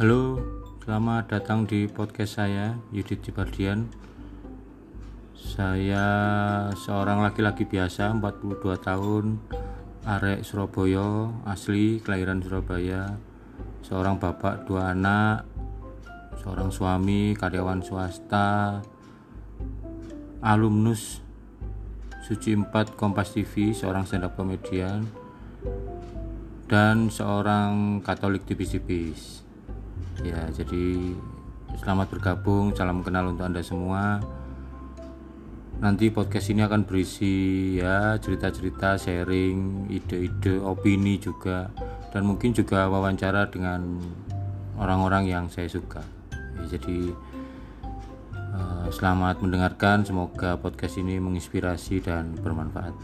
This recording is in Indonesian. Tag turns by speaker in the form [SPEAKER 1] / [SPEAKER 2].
[SPEAKER 1] Halo, selamat datang di podcast saya, Yudit Cibardian. Saya seorang laki-laki biasa, 42 tahun, arek Surabaya, asli kelahiran Surabaya. Seorang bapak, dua anak, seorang suami, karyawan swasta, alumnus Suci 4 Kompas TV, seorang stand up komedian, dan seorang Katolik tipis-tipis ya jadi selamat bergabung salam kenal untuk anda semua. Nanti podcast ini akan berisi ya cerita-cerita sharing ide-ide opini juga dan mungkin juga wawancara dengan orang-orang yang saya suka. Ya, jadi uh, selamat mendengarkan. Semoga podcast ini menginspirasi dan bermanfaat